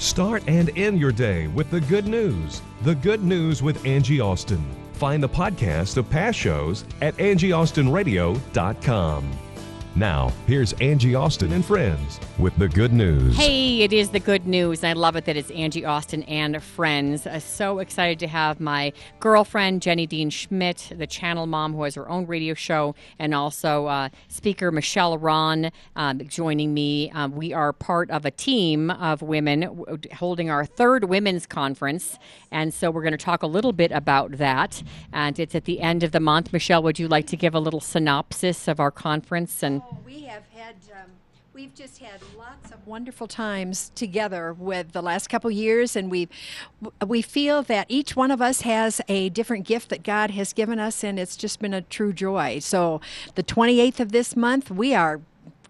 Start and end your day with the good news. The Good News with Angie Austin. Find the podcast of past shows at angieaustinradio.com. Now, here's Angie Austin and friends with the good news. Hey, it is the good news. I love it that it's Angie Austin and friends. Uh, so excited to have my girlfriend, Jenny Dean Schmidt, the channel mom who has her own radio show, and also uh, speaker Michelle Aron um, joining me. Um, we are part of a team of women holding our third women's conference. And so we're going to talk a little bit about that. And it's at the end of the month. Michelle, would you like to give a little synopsis of our conference and Oh, we have had, um, we've just had lots of wonderful times together with the last couple years, and we we feel that each one of us has a different gift that God has given us, and it's just been a true joy. So, the 28th of this month, we are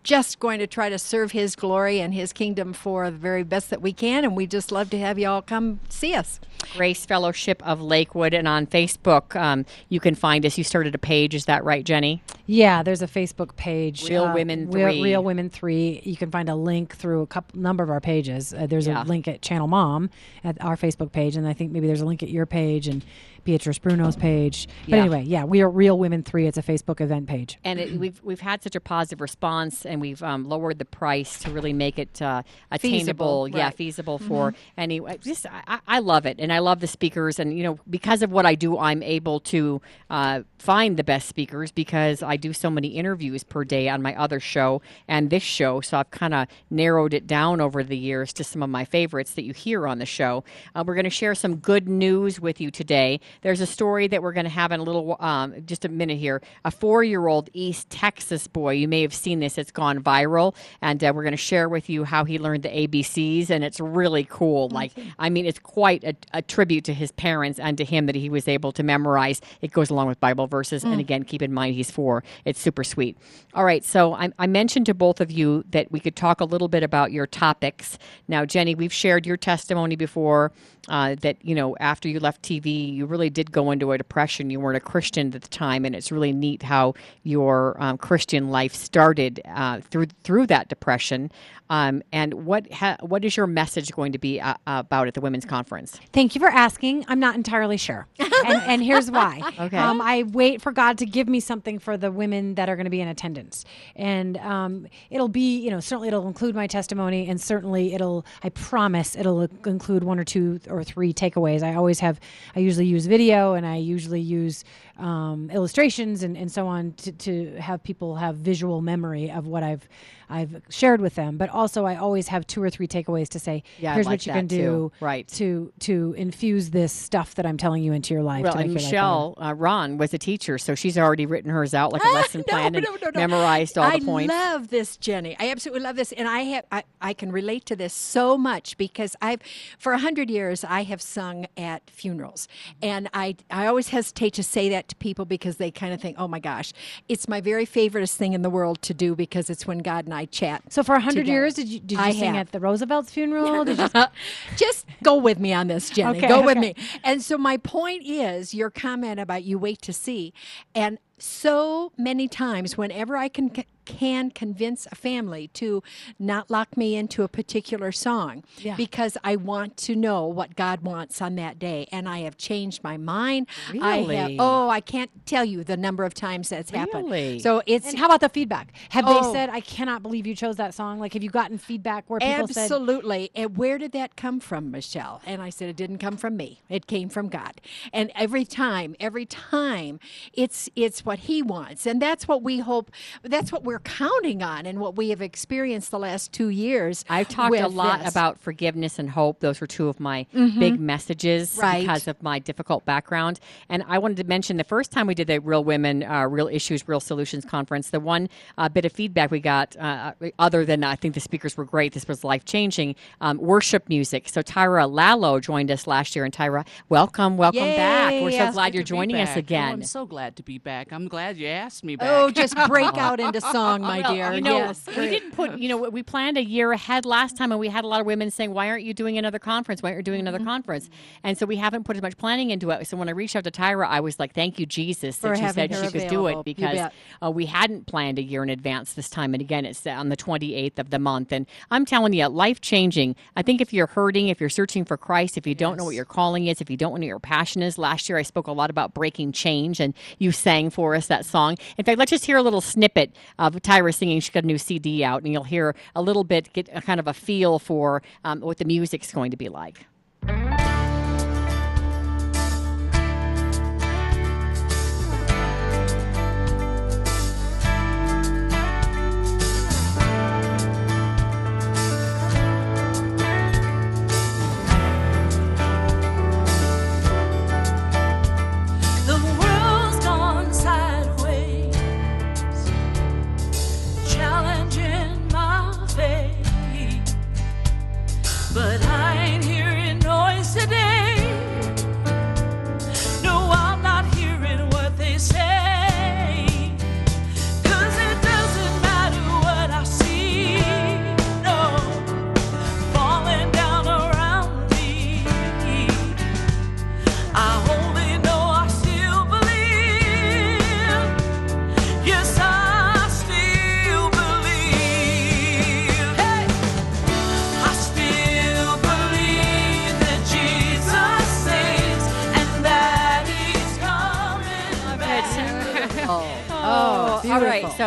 just going to try to serve His glory and His kingdom for the very best that we can, and we just love to have you all come see us. Grace Fellowship of Lakewood, and on Facebook, um, you can find us. You started a page, is that right, Jenny? Yeah, there's a Facebook page. Real uh, Women Real, 3. Real Women Three. You can find a link through a couple number of our pages. Uh, there's Yeah. a link at Channel Mom at our Facebook page, and I think maybe there's a link at your page and Beatrice Bruno's page. But Yeah. anyway, yeah, we are Real Women Three. It's a Facebook event page. And it, we've we've had such a positive response, and we've um, lowered the price to really make it uh, attainable, Feasible, yeah, right. feasible for any. I Just I, I- I love it, and I love the speakers, and you know because of what I do, I'm able to uh, find the best speakers because I do so many interviews per day on my other show and this show. So I've kind of narrowed it down over the years to some of my favorites that you hear on the show. Uh, we're going to share some good news with you today. There's a story that we're going to have in a little, um, just a minute here. A four-year-old East Texas boy. You may have seen this. It's gone viral, and uh, we're going to share with you how he learned the ABCs, and it's really cool. Like, I mean, it's quite a, a tribute to his parents and to him that he was able to memorize. It goes along with Bible verses, and again, keep in mind he's four. It's super sweet. All right, so I, I mentioned to both of you that we could talk a little bit about your topics. Now, Jenny, we've shared your testimony before. Uh, that you know, after you left TV, you really did go into a depression. You weren't a Christian at the time, and it's really neat how your um, Christian life started uh, through through that depression. Um, and what ha- what is your message going to be uh, about at the women's conference? Thank you for asking. I'm not entirely sure, and, and here's why. Okay. Um, I wait for God to give me something for the women that are going to be in attendance, and um, it'll be, you know, certainly it'll include my testimony, and certainly it'll, I promise, it'll include one or two or three takeaways. I always have, I usually use video, and I usually use um, illustrations and, and so on to, to have people have visual memory of what I've I've shared with them. But also, I always have two or three takeaways to say, Yeah, here's like what you can do too. Right. to to infuse this stuff that I'm telling you into your life. Well, and Michelle uh, Ron was a teacher, so she's already written hers out like a lesson No, plan and no, no, no. memorized all I the points. I love this, Jenny. I absolutely love this, and I have I, I can relate to this so much because I've for a hundred years I have sung at funerals, and I I always hesitate to say that to people because they kind of think, oh my gosh, it's my very favoriteest thing in the world to do because it's when God and I chat. So for a hundred together. years, did you did you I sing have. at the Roosevelt's funeral? Did you, just go with me on this, Jenny. Okay, go with me. And so my point is your comment about you wait to see. And so many times whenever I can can convince a family to not lock me into a particular song Yeah. because I want to know what God wants on that day and I have changed my mind. I have Really? oh, I can't tell you the number of times that's Really? happened. So it's and how about the feedback? Have Oh. they said, "I cannot believe you chose that song"? Like, have you gotten feedback where people said, Absolutely. And where did that come from, Michelle? And I said, it didn't come from me. It came from God. And every time, every time, it's it's what He wants, and that's what we hope. That's what we're counting on and what we have experienced the last two years. I've talked a lot this. about forgiveness and hope. Those were two of my big messages Right. because of my difficult background. And I wanted to mention the first time we did the Real Women, uh, Real Issues, Real Solutions conference, the one uh, bit of feedback we got, uh, other than I think the speakers were great, this was life changing, um, worship music. So Tyra Lalo joined us last year. And Tyra, welcome, welcome back. We're so Yay. glad you're Good to be joining us back. Oh, again. I'm so glad to be back. I'm glad you asked me back. Oh, just break out into song, my Well, dear. You know, yes. we didn't put, you know, we planned a year ahead last time, and we had a lot of women saying, "Why aren't you doing another conference? Why aren't you doing another conference?" And so we haven't put as much planning into it. So when I reached out to Tyra, I was like, "Thank you, Jesus, that she said she could do it because uh, we hadn't planned a year in advance this time. And again, it's on the 28th of the month. And I'm telling you, life changing. I think if you're hurting, if you're searching for Christ, if you don't know what your calling is, if you don't know what your passion is, last year I spoke a lot about breaking change, and you sang for us that song. In fact, let's just hear a little snippet of Tyra singing. She's got a new CD out, and you'll hear a little bit, get a kind of a feel for um, what the music's going to be like.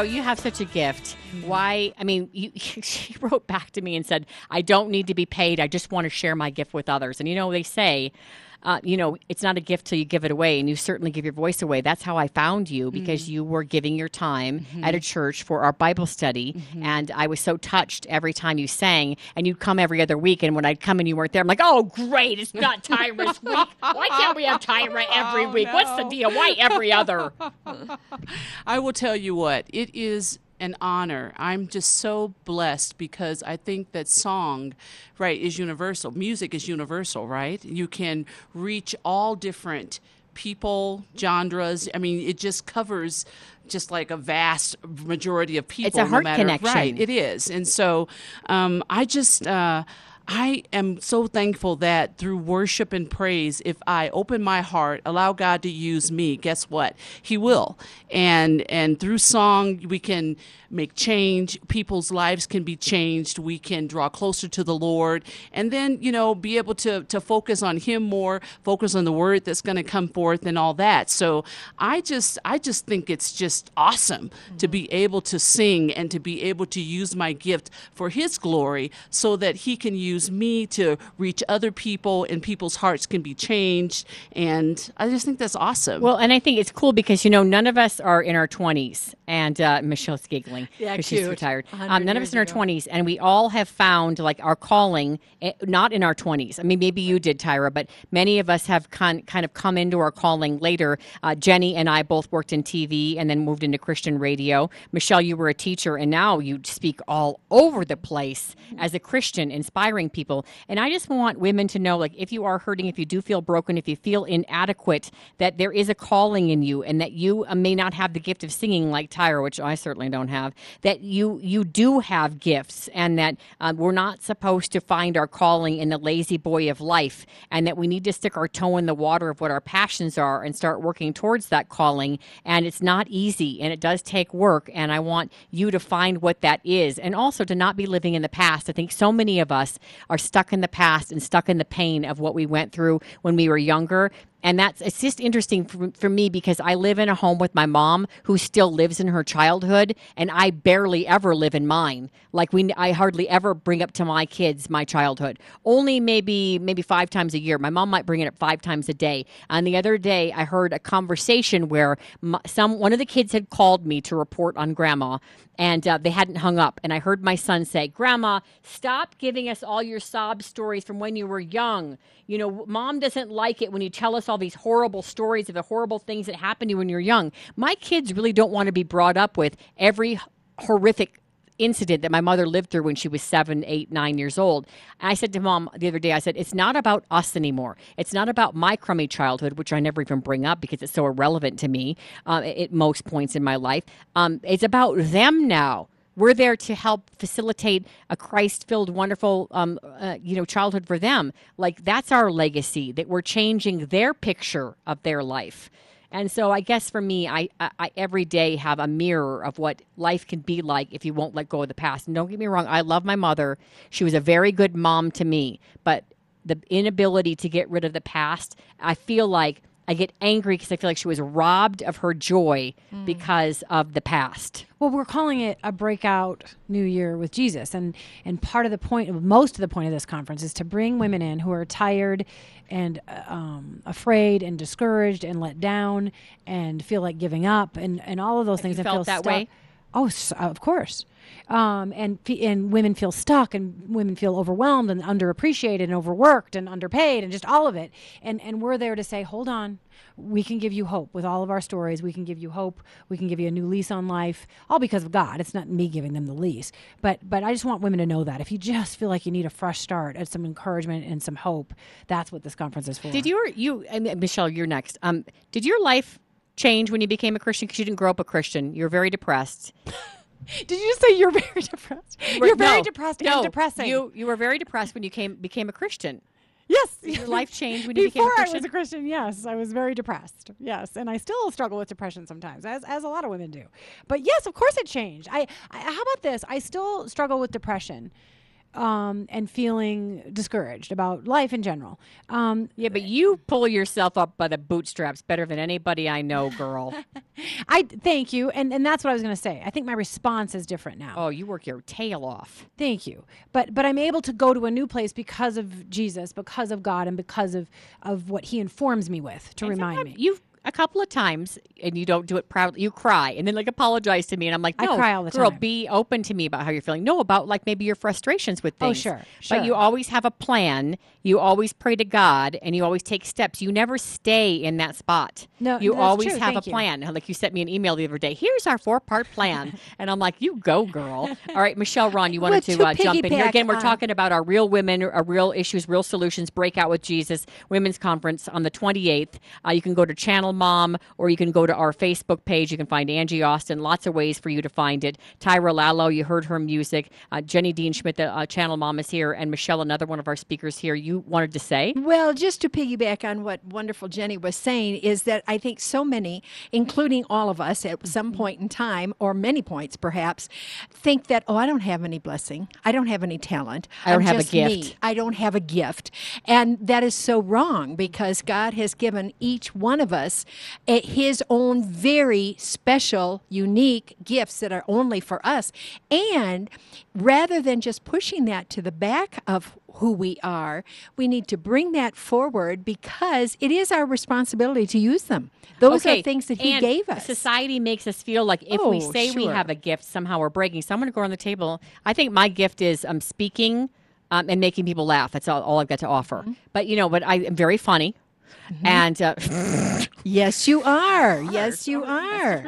You have such a gift. Why? I mean, you, she wrote back to me and said, "I don't need to be paid. I just want to share my gift with others." And you know, they say. Uh, you know, it's not a gift till you give it away, and you certainly give your voice away. That's how I found you mm-hmm. because you were giving your time mm-hmm. at a church for our Bible study, mm-hmm. and I was so touched every time you sang. And you'd come every other week, and when I'd come and you weren't there, I'm like, "Oh, great! It's not Tyra's week. Why can't we have Tyra every oh, week? What's the deal? Why every other?" I will tell you what, it is an honor. I'm just so blessed because I think that song, right, is universal. Music is universal, right? You can reach all different people, genres. I mean, it just covers just like a vast majority of people. a no heart matter- connection. Right, it is. And so um, I just. Uh, I am so thankful that through worship and praise, if I open my heart, allow God to use me, guess what? He will. And and through song, we can make change. People's lives can be changed. We can draw closer to the Lord, and then you know be able to to focus on Him more, focus on the Word that's going to come forth, and all that. So I just I just think it's just awesome to be able to sing and to be able to use my gift for His glory, so that He can use me to reach other people, and people's hearts can be changed. And I just think that's awesome. Well, and I think it's cool because you know none of us are in our twenties, and uh, Michelle's giggling Yeah, because she's cute. retired. Um, none of us in our ago. twenties, and we all have found like our calling, eh, not in our twenties. I mean, maybe you did, Tyra, but many of us have con- kind of come into our calling later. Uh, Jenny and I both worked in TV and then moved into Christian radio. Michelle, you were a teacher, and now you speak all over the place as a Christian, inspiring people. And I just want women to know, like, if you are hurting, if you do feel broken, if you feel inadequate, that there is a calling in you, and that you uh, may not have the gift of singing like Tyra, which I certainly don't have. That you you do have gifts, and that um, we're not supposed to find our calling in the lazy boy of life, and that we need to stick our toe in the water of what our passions are and start working towards that calling. And it's not easy, and it does take work. And I want you to find what that is, and also to not be living in the past. I think so many of us are stuck in the past and stuck in the pain of what we went through when we were younger and that's it's just interesting for, for me because I live in a home with my mom who still lives in her childhood, and I barely ever live in mine. Like we, I hardly ever bring up to my kids my childhood. Only maybe maybe five times a year. My mom might bring it up five times a day. And the other day, I heard a conversation where some one of the kids had called me to report on grandma, and uh, they hadn't hung up. And I heard my son say, "Grandma, stop giving us all your sob stories from when you were young. You know, mom doesn't like it when you tell us all these horrible stories of the horrible things that happened to you when you're young. My kids really don't want to be brought up with every horrific incident that my mother lived through when she was seven, eight, nine years old. And I said to mom the other day, I said, it's not about us anymore. It's not about my crummy childhood, which I never even bring up because it's so irrelevant to me uh, at most points in my life. Um, it's about them now. We're there to help facilitate a Christ-filled, wonderful, um, uh, you know, childhood for them. Like that's our legacy. That we're changing their picture of their life. And so I guess for me, I, I, I every day have a mirror of what life can be like if you won't let go of the past. And don't get me wrong, I love my mother. She was a very good mom to me, but the inability to get rid of the past, I feel like I get angry because I feel like she was robbed of her joy because of the past. Well, we're calling it a breakout new year with Jesus, and and part of the point, most of the point of this conference is to bring women in who are tired and uh, um, afraid and discouraged and let down and feel like giving up and and all of those things. you felt that stuck. way? Oh, s- of course. Um, and and women feel stuck, and women feel overwhelmed, and underappreciated, and overworked, and underpaid, and just all of it. And and we're there to say, hold on, we can give you hope with all of our stories. We can give you hope. We can give you a new lease on life, all because of God. It's not me giving them the lease, but but I just want women to know that if you just feel like you need a fresh start and some encouragement and some hope, that's what this conference is for. Did your you Michelle? You're next. Um, did your life change when you became a Christian? Because you didn't grow up a Christian. you're very depressed. Did you say you're very depressed? You're very No, depressed no, and depressing. You you were very depressed when you came became a Christian. Yes. Your life changed when you became a I Christian? was a Christian, yes, I was very depressed. Yes, and I still struggle with depression sometimes, as as a lot of women do. But yes, of course it changed. I, I how about this? I still struggle with depression. Um, and feeling discouraged about life in general. Um, yeah, but you pull yourself up by the bootstraps better than anybody I know, girl. I thank you, and and that's what I was going to say. I think my response is different now. oh, you work your tail off. Thank you. But but I'm able to go to a new place because of Jesus, because of God, and because of of what He informs me with to And remind me. You a couple of times, and you don't do it proudly. You cry and then like apologize to me, and I'm like, I cry all the girl, time. be open to me about how you're feeling. No, about like maybe your frustrations with things. Oh, things. sure, But you always have a plan. You always pray to God, and you always take steps. You never stay in that spot. No, you always true. have Thank a you. plan. Like you sent me an email the other day. Here's our four part plan, and I'm like, you go, girl. All right, Michelle, Ron, you wanted to to uh, jump in here again. We're on- talking about our real women, our real issues, real solutions. Breakout with Jesus Women's Conference on the 28th. Uh, you can go to Channel Mom, or you can go to our Facebook page. You can find Angie Austin. Lots of ways for you to find it. Tyra Lalo, you heard her music. Uh, Jenny Dean Schmidt, the uh, Channel Mom, is here, and Michelle, another one of our speakers here. You wanted to say? Well, just to piggyback on what wonderful Jenny was saying, is that I think so many, including all of us at some Mm-hmm. point in time, or many points perhaps, think that, oh, I don't have any blessing. I don't have any talent. I don't I'm have a just me. gift." I don't have a gift. And that is so wrong because God has given each one of us his own very special, unique gifts that are only for us. And rather than just pushing that to the back of who we are, we need to bring that forward because it is our responsibility to use them. Those are things that He and gave us. Society makes us feel like if we Oh, say we have a gift, somehow we're breaking. So I'm going to go around the table. I think my gift is um, speaking um, and making people laugh. That's all, all I've got to offer. Mm-hmm. But you know, but I am very funny. And uh, Yes, you are. Yes, you are.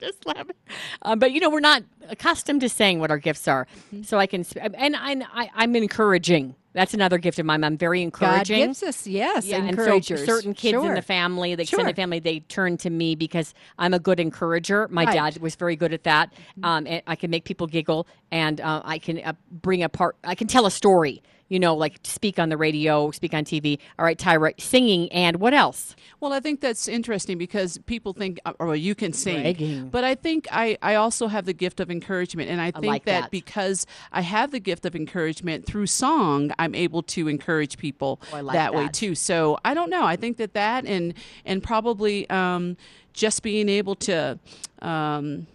just laughing. Um, but you know, we're not accustomed to saying what our gifts are. Mm-hmm. So I can, sp- and, and I, I'm encouraging. That's another gift of mine. I'm very encouraging. God gives us, yes, Yeah, and so certain kids in the family, the Sure. extended family, they turn to me because I'm a good encourager. My Right. dad was very good at that. Um, and I can make people giggle, and uh, I can uh, bring a part. I can tell a story. You know, like speak on the radio, speak on TV. All right, Tyra, singing and what else? Well, I think that's interesting because people think, uh, or you can sing, but I think I, I also have the gift of encouragement, and I think like that, that. because I have the gift of encouragement through song, I'm able to encourage people Oh, like that, way too. So I don't know. I think that that and and probably um, just being able to um,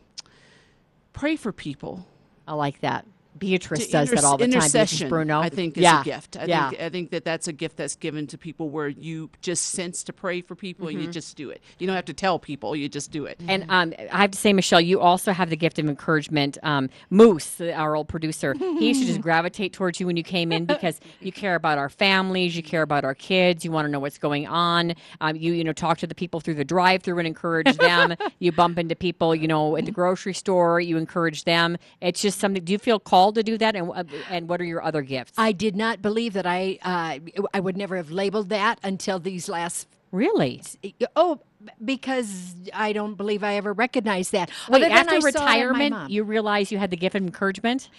pray for people. I like that. Beatrice does that all the time. Intercession, Bruno. I think is yeah. a gift. I yeah. think I think that that's a gift that's given to people where you just sense to pray for people and you Mm-hmm. just do it. You don't have to tell people, you just do it. And um, I have to say, Michelle, you also have the gift of encouragement. Um, Moose, our old producer, he used to just gravitate towards you when you came in because you care about our families, you care about our kids, you want to know what's going on. Um, you, you know, talk to the people through the drive-through and encourage them. you bump into people, you know, at the grocery store, you encourage them. It's just something. Do you feel called to do that? And uh, and what are your other gifts? I did not believe that I uh, I would never have labeled that until these last. really? Oh, because I don't believe I ever recognized that. Wait, after I saw it in my retirement, you realize you had the gift of encouragement.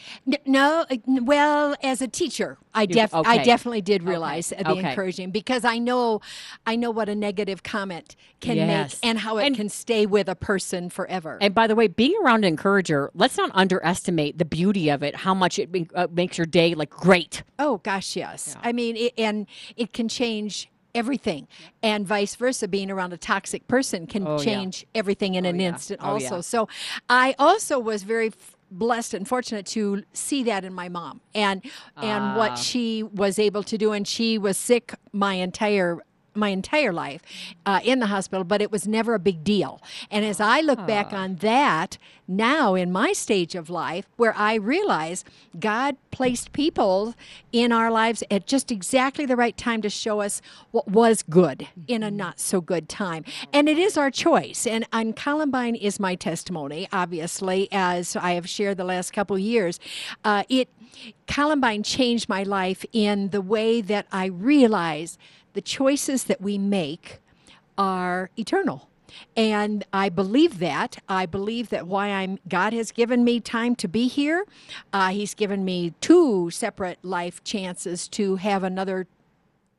No, uh, well, as a teacher, I def- I definitely did realize the Okay. encouraging because I know, I know what a negative comment can Yes. make and how it And- can stay with a person forever. And by the way, being around an encourager, let's not underestimate the beauty of it. How much it uh, makes your day like great. oh gosh, yes. I mean, it, and it can change everything, and vice versa. Being around a toxic person can Oh, yeah. change everything in an yeah. instant. Oh, also, yeah. so I also was very. f- blessed and fortunate to see that in my mom and and Ah. what she was able to do and she was sick my entire my entire life uh, in the hospital but it was never a big deal. And as i look back on that now in my stage of life where i realize god placed people in our lives at just exactly the right time to show us what was good in a not so good time. And it is our choice. And, and columbine is my testimony obviously as i have shared the last couple of years. Uh, it columbine changed my life in the way that i realize the choices that we make are eternal. And I believe that. I believe that why I'm God has given me time to be here. Uh, he's given me two separate life chances to have another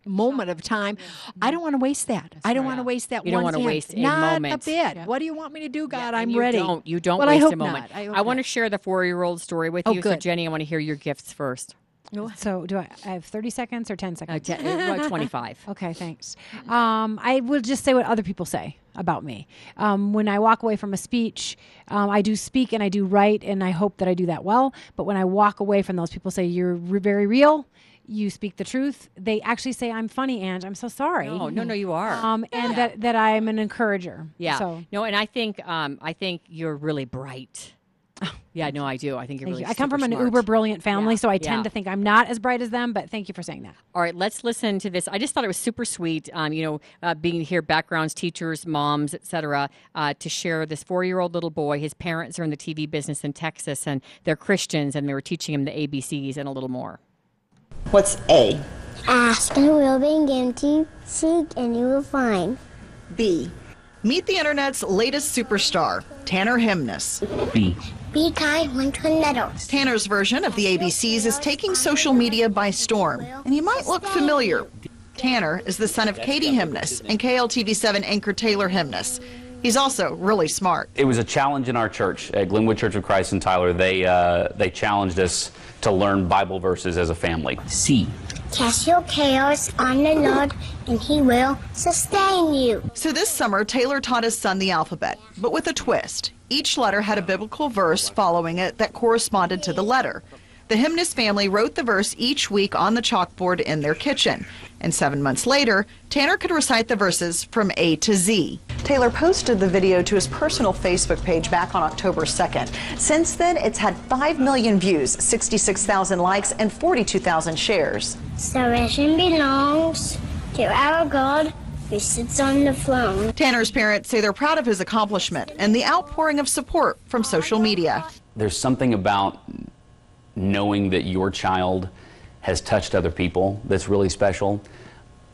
moment of time. I don't want to waste that. I don't want to waste that You don't one wanna chance. waste a Not moment. a bit. What do you want me to do, God? I'm you ready. Don't, you don't well, waste a moment. Not. I, I want to share the four-year-old story with Oh, you. So. Jenny, I want to hear your gifts first. So do I, I have 30 seconds or 10 Uh, seconds? te- about 25. Okay, thanks. Um, I will just say what other people say about me. Um, when I walk away from a speech, um, I do speak and I do write, and I hope that I do that well. But when I walk away from those, people say, You're re- very real. You speak the truth. They actually say, I'm funny, Ange. I'm so sorry. No, no, no, you are. Um, and that, that I'm an encourager. yeah. So No, and I think um, I think you're really bright. yeah, no, I do. I think you're thank really you. I come super from an smart. uber brilliant family, Yeah, so I yeah. tend to think I'm not as bright as them, but thank you for saying that. All right, let's listen to this. I just thought it was super sweet. Um, you know, uh, being here, backgrounds, teachers, moms, etc., uh, to share this four-year-old little boy. His parents are in the TV business in Texas, and they're Christians, and they were teaching him the ABCs and a little more. What's A? Ask and it will be given to you. Seek and you will find. B. Meet the internet's latest superstar, Tanner Hemness. Be kind one to. Tanner's version of the ABCs is taking social media by storm, and he might look familiar. Tanner is the son of Katie Hemness and KLTV7 anchor Taylor Hemness. He's also really smart. It was a challenge in our church at Glenwood Church of Christ in Tyler. They uh, they challenged us to learn Bible verses as a family. C. Cast your cares on the Lord, and He will sustain you. So this summer, Taylor taught his son the alphabet, but with a twist. Each letter had a biblical verse following it that corresponded to the letter. The Hemness family wrote the verse each week on the chalkboard in their kitchen. And seven months later, Tanner could recite the verses from A to Z. Taylor posted the video to his personal Facebook page back on October 2nd. Since then, it's had 5 million views, 66,000 likes, and 42,000 shares. Salvation belongs to our God who sits on the throne. Tanner's parents say they're proud of his accomplishment and the outpouring of support from social media. There's something about knowing that your child has touched other people that's really special.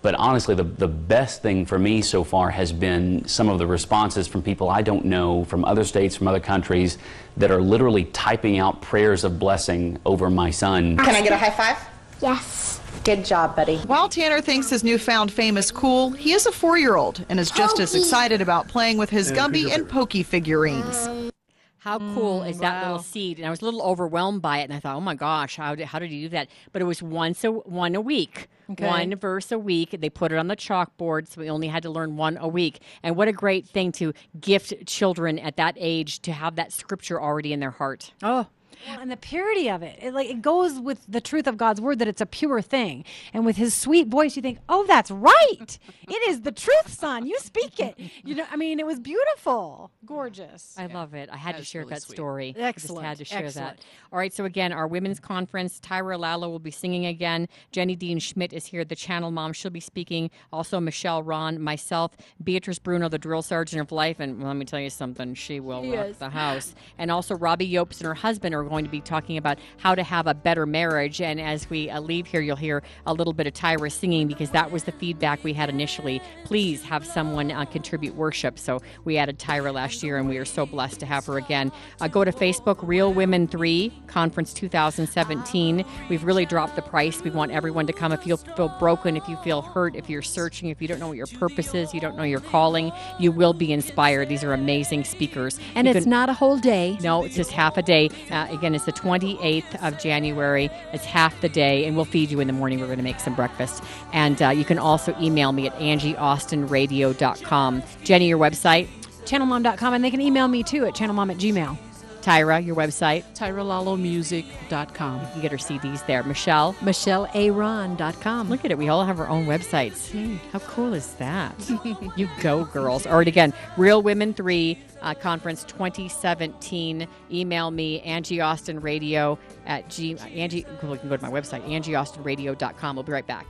But honestly, the, the best thing for me so far has been some of the responses from people I don't know, from other states, from other countries, that are literally typing out prayers of blessing over my son. Can I get a high five? Yes. Good job, buddy. While Tanner thinks his newfound fame is cool, he is a four year old and is just as excited about playing with his Yeah, Gumby and Pokey figurines. Um, How cool mm, is that little seed? And I was a little overwhelmed by it, and I thought, oh my gosh, how did, how did he do that? But it was once a one a week, Okay. one verse a week. They put it on the chalkboard, so we only had to learn one a week. And what a great thing to gift children at that age to have that scripture already in their heart. Oh. Well, and the purity of it, it like it goes with the truth of God's word that it's a pure thing. And with His sweet voice, you think, "Oh, that's right. it is the truth, son. You speak it." You know, I mean, it was beautiful, gorgeous. I love it. I had to share really that sweet. story. Excellent, I just had to share excellent. that. All right. So again, our women's conference. Tyra Lalo will be singing again. Jenny Dean Schmidt is here, the channel mom. She'll be speaking. Also, Michelle Aron, myself, Beatrice Bruno, the drill sergeant of life, and let me tell you something, she will She rock is. the house. And also, Robbie Yopes and her husband are going to be talking about how to have a better marriage. And as we uh, leave here, you'll hear a little bit of Tyra singing because that was the feedback we had initially. Please have someone uh, contribute worship. So we added Tyra last year, and we are so blessed to have her again. Uh, go to Facebook, Real Women 3 Conference 2017. We've really dropped the price. We want everyone to come. If you feel broken, if you feel hurt, if you're searching, if you don't know what your purpose is, you don't know your calling, you will be inspired. These are amazing speakers. And You it's can- not a whole day. no, it's just half a day. Uh, again, it's the 28th of January. It's half the day, and we'll feed you in the morning. We're going to make some breakfast. And uh, you can also email me at angieaustinradio.com. Jenny, your website? Channelmom.com, and they can email me too at channelmom at gmail. Tyra, your website? TyraLalomusic.com. You can get her CDs there. Michelle? MichelleAron.com. Look at it. We all have our own websites. How cool is that? you go, girls. All right, again, Real Women 3 uh, Conference 2017. Email me, Angie Austin Radio at G. Angie, you can go to my website, angieaustinradio.com. We'll be right back.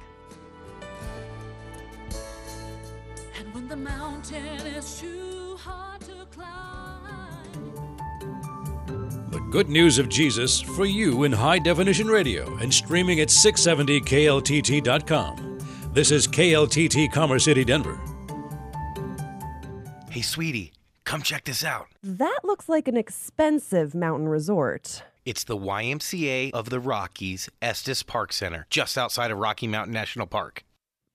And when the mountain is too The good news of Jesus for you in high definition radio and streaming at 670kltt.com. This is KLTT Commerce City, Denver. Hey, sweetie, come check this out. That looks like an expensive mountain resort. It's the YMCA of the Rockies Estes Park Center, just outside of Rocky Mountain National Park.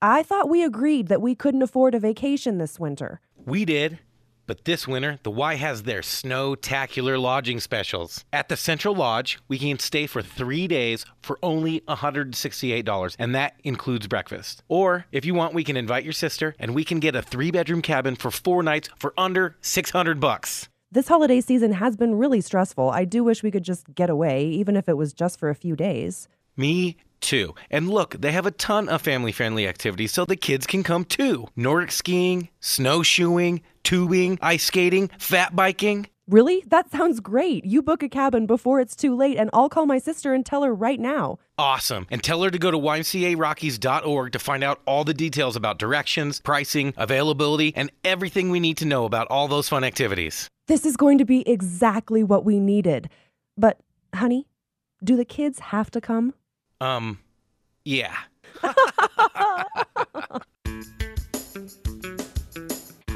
I thought we agreed that we couldn't afford a vacation this winter. We did. But this winter, the Y has their snow-tacular lodging specials. At the Central Lodge, we can stay for three days for only $168, and that includes breakfast. Or, if you want, we can invite your sister, and we can get a three-bedroom cabin for four nights for under 600 bucks. This holiday season has been really stressful. I do wish we could just get away, even if it was just for a few days. Me too. And look, they have a ton of family friendly activities so the kids can come too. Nordic skiing, snowshoeing, tubing, ice skating, fat biking. Really? That sounds great. You book a cabin before it's too late, and I'll call my sister and tell her right now. Awesome. And tell her to go to ymcarockies.org to find out all the details about directions, pricing, availability, and everything we need to know about all those fun activities. This is going to be exactly what we needed. But, honey, do the kids have to come? Um, yeah.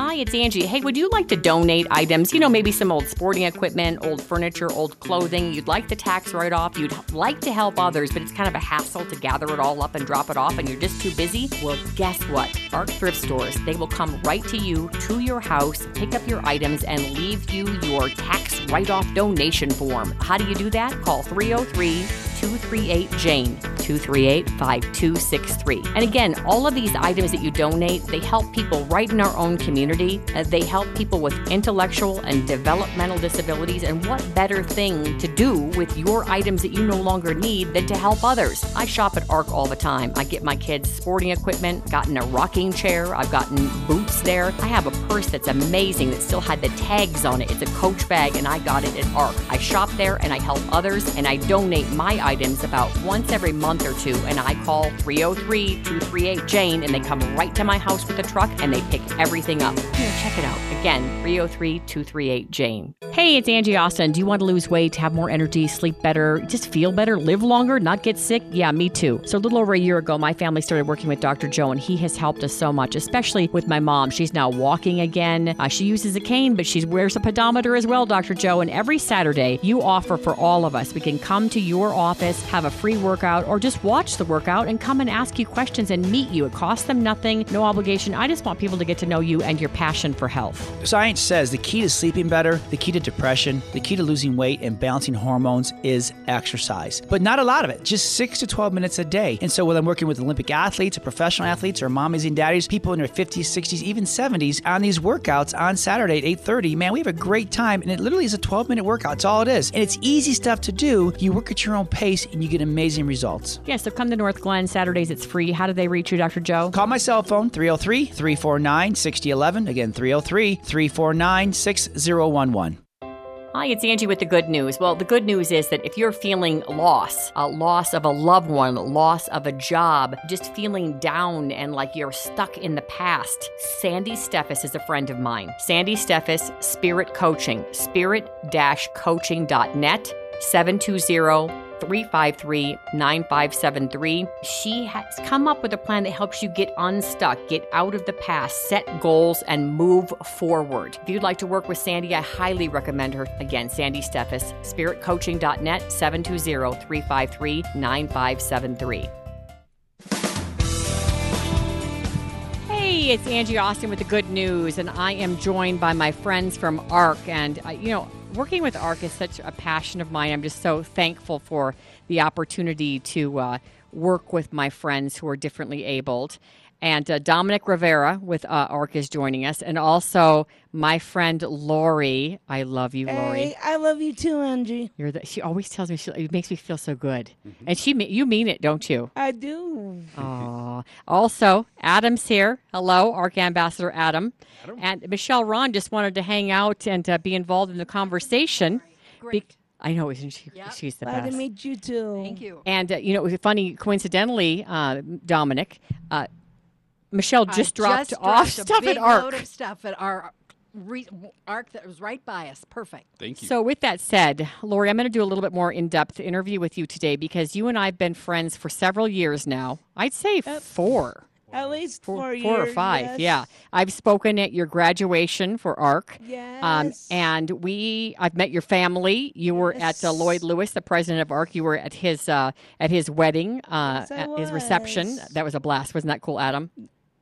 Hi, it's Angie. Hey, would you like to donate items? You know, maybe some old sporting equipment, old furniture, old clothing. You'd like the tax write off. You'd like to help others, but it's kind of a hassle to gather it all up and drop it off, and you're just too busy. Well, guess what? Arc Thrift Stores, they will come right to you, to your house, pick up your items, and leave you your tax write off donation form. How do you do that? Call 303 238 Jane, 238 5263. And again, all of these items that you donate, they help people right in our own community. Uh, they help people with intellectual and developmental disabilities. And what better thing to do with your items that you no longer need than to help others? I shop at ARC all the time. I get my kids sporting equipment, gotten a rocking chair, I've gotten boots there. I have a purse that's amazing that still had the tags on it. It's a coach bag, and I got it at ARC. I shop there and I help others, and I donate my items about once every month or two. And I call 303 238 Jane, and they come right to my house with a truck and they pick everything up. Here, check it out. Again, 303 238 Jane. Hey, it's Angie Austin. Do you want to lose weight, have more energy, sleep better, just feel better, live longer, not get sick? Yeah, me too. So, a little over a year ago, my family started working with Dr. Joe, and he has helped us so much, especially with my mom. She's now walking again. Uh, she uses a cane, but she wears a pedometer as well, Dr. Joe. And every Saturday, you offer for all of us. We can come to your office office, have a free workout, or just watch the workout and come and ask you questions and meet you. It costs them nothing, no obligation. I just want people to get to know you and your passion for health. Science says the key to sleeping better, the key to depression, the key to losing weight and balancing hormones is exercise. But not a lot of it, just 6 to 12 minutes a day. And so whether I'm working with Olympic athletes or professional athletes or mommies and daddies, people in their 50s, 60s, even 70s on these workouts on Saturday at 8:30, man, we have a great time and it literally is a 12-minute workout. It's all it is. And it's easy stuff to do. You work at your own pace and you get amazing results. Yeah, so come to Northglenn Saturdays. It's free. How do they reach you, Dr. Joe? Call my cell phone 303 349 6011. Again, 303 349 6011. Hi, it's Angie with the good news. Well, the good news is that if you're feeling loss, a loss of a loved one, loss of a job, just feeling down and like you're stuck in the past, Sandy Steffes is a friend of mine. Sandy Steffes, Spirit Coaching, spirit-coaching.net, 720 353 9573. She has come up with a plan that helps you get unstuck, get out of the past, set goals, and move forward. If you'd like to work with Sandy, I highly recommend her. Again, Sandy Steffes, spiritcoaching.net, 720 353 9573. Hey, it's Angie Austin with the good news, and I am joined by my friends from ARC. And, uh, you know, working with ARC is such a passion of mine. I'm just so thankful for the opportunity to uh, work with my friends who are differently abled. And uh, Dominic Rivera with uh, ARC is joining us, and also my friend Lori. I love you, Lori. Hey, I love you too, Angie. You're the, she always tells me she, it makes me feel so good, and she me- you mean it, don't you? I do. Aw. Also, Adam's here. Hello, ARC Ambassador Adam. And Michelle Aron just wanted to hang out and uh, be involved in the conversation. Great. I know, isn't she? She's the Glad best. to meet you too. Thank you. And uh, you know, it was funny. Coincidentally, uh, Dominic, uh, Michelle just dropped just off dropped stuff a big at ARC. load of stuff at our re- ARC that was right by us. Perfect. Thank you. So, with that said, Lori, I'm going to do a little bit more in depth interview with you today because you and I have been friends for several years now. I'd say four. At least four, years. Four or five, yes. yeah. I've spoken at your graduation for ARC. Yes. Um, and we, I've met your family. You were at uh, Lloyd Lewis, the president of ARC. You were at his uh, at his wedding, uh, Yes, at his reception. That was a blast. Wasn't that cool, Adam?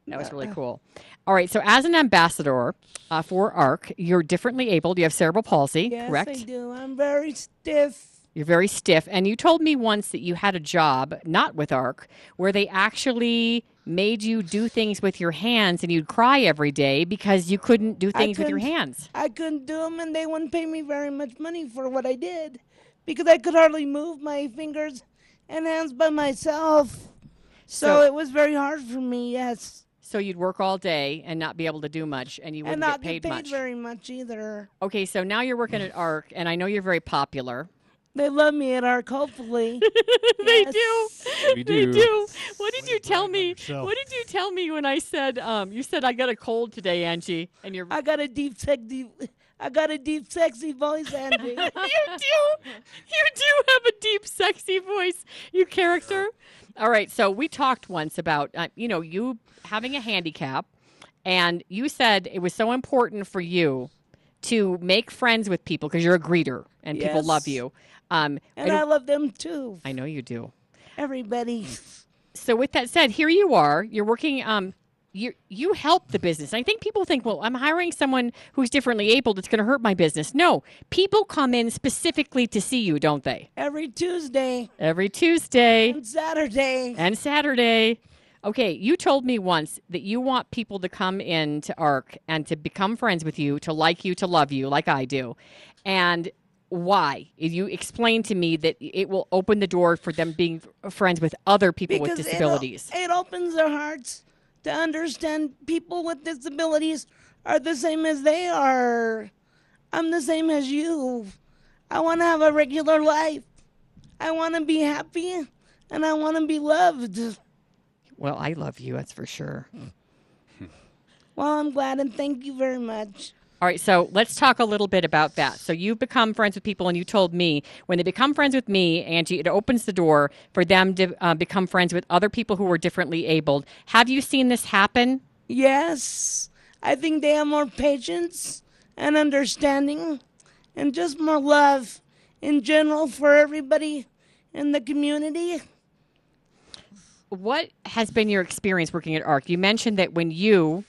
That was really cool. All right. So, as an ambassador uh, for ARC, you're differently abled. You have cerebral palsy, Yes, correct? I do. I'm very stiff. You're very stiff. And you told me once that you had a job, not with ARC, where they actually made you do things with your hands and you'd cry every day because you couldn't do things with your hands. I couldn't do them, and they wouldn't pay me very much money for what I did because I could hardly move my fingers and hands by myself. So, So- it was very hard for me. Yes, So you'd work all day and not be able to do much and you wouldn't not get paid, get paid much. very much either. Okay, so now you're working at ARC and I know you're very popular. They love me at ARC, hopefully. they do. We They do. do. What did you tell me? What did you tell me when I said um you said I got a cold today, Angie, and you're I got a deep, sexy. I got a deep, sexy voice, Angie. you do. You do have a deep, sexy voice, you character. All right. So we talked once about, uh, you know, you having a handicap, and you said it was so important for you to make friends with people because you're a greeter and people love you. Um, and I love them too. I know you do. Everybody. So with that said, here you are. You're working. Um, you you help the business. I think people think, well, I'm hiring someone who's differently abled. It's going to hurt my business. No, people come in specifically to see you, don't they? Every Tuesday Every Tuesday and Saturday. and Saturday. Okay, you told me once that you want people to come in to ARC and to become friends with you, to like you, to love you, like I do. And why? You explained to me that it will open the door for them being friends with other people with Because it disabilities. It, opens their hearts to understand people with disabilities are the same as they are. I'm the same as you. I want to have a regular life. I want to be happy and I want to be loved. Well, I love you, that's for sure. Well, I'm glad and thank you very much. All right, so let's talk a little bit about that. So you've become friends with people, and you told me when they become friends with me, Angie, it opens the door for them to uh, become friends with other people who are differently abled. Have you seen this happen? Yes, I think they have more patience and understanding and just more love in general for everybody in the community. What has been your experience working at ARC? You mentioned that when you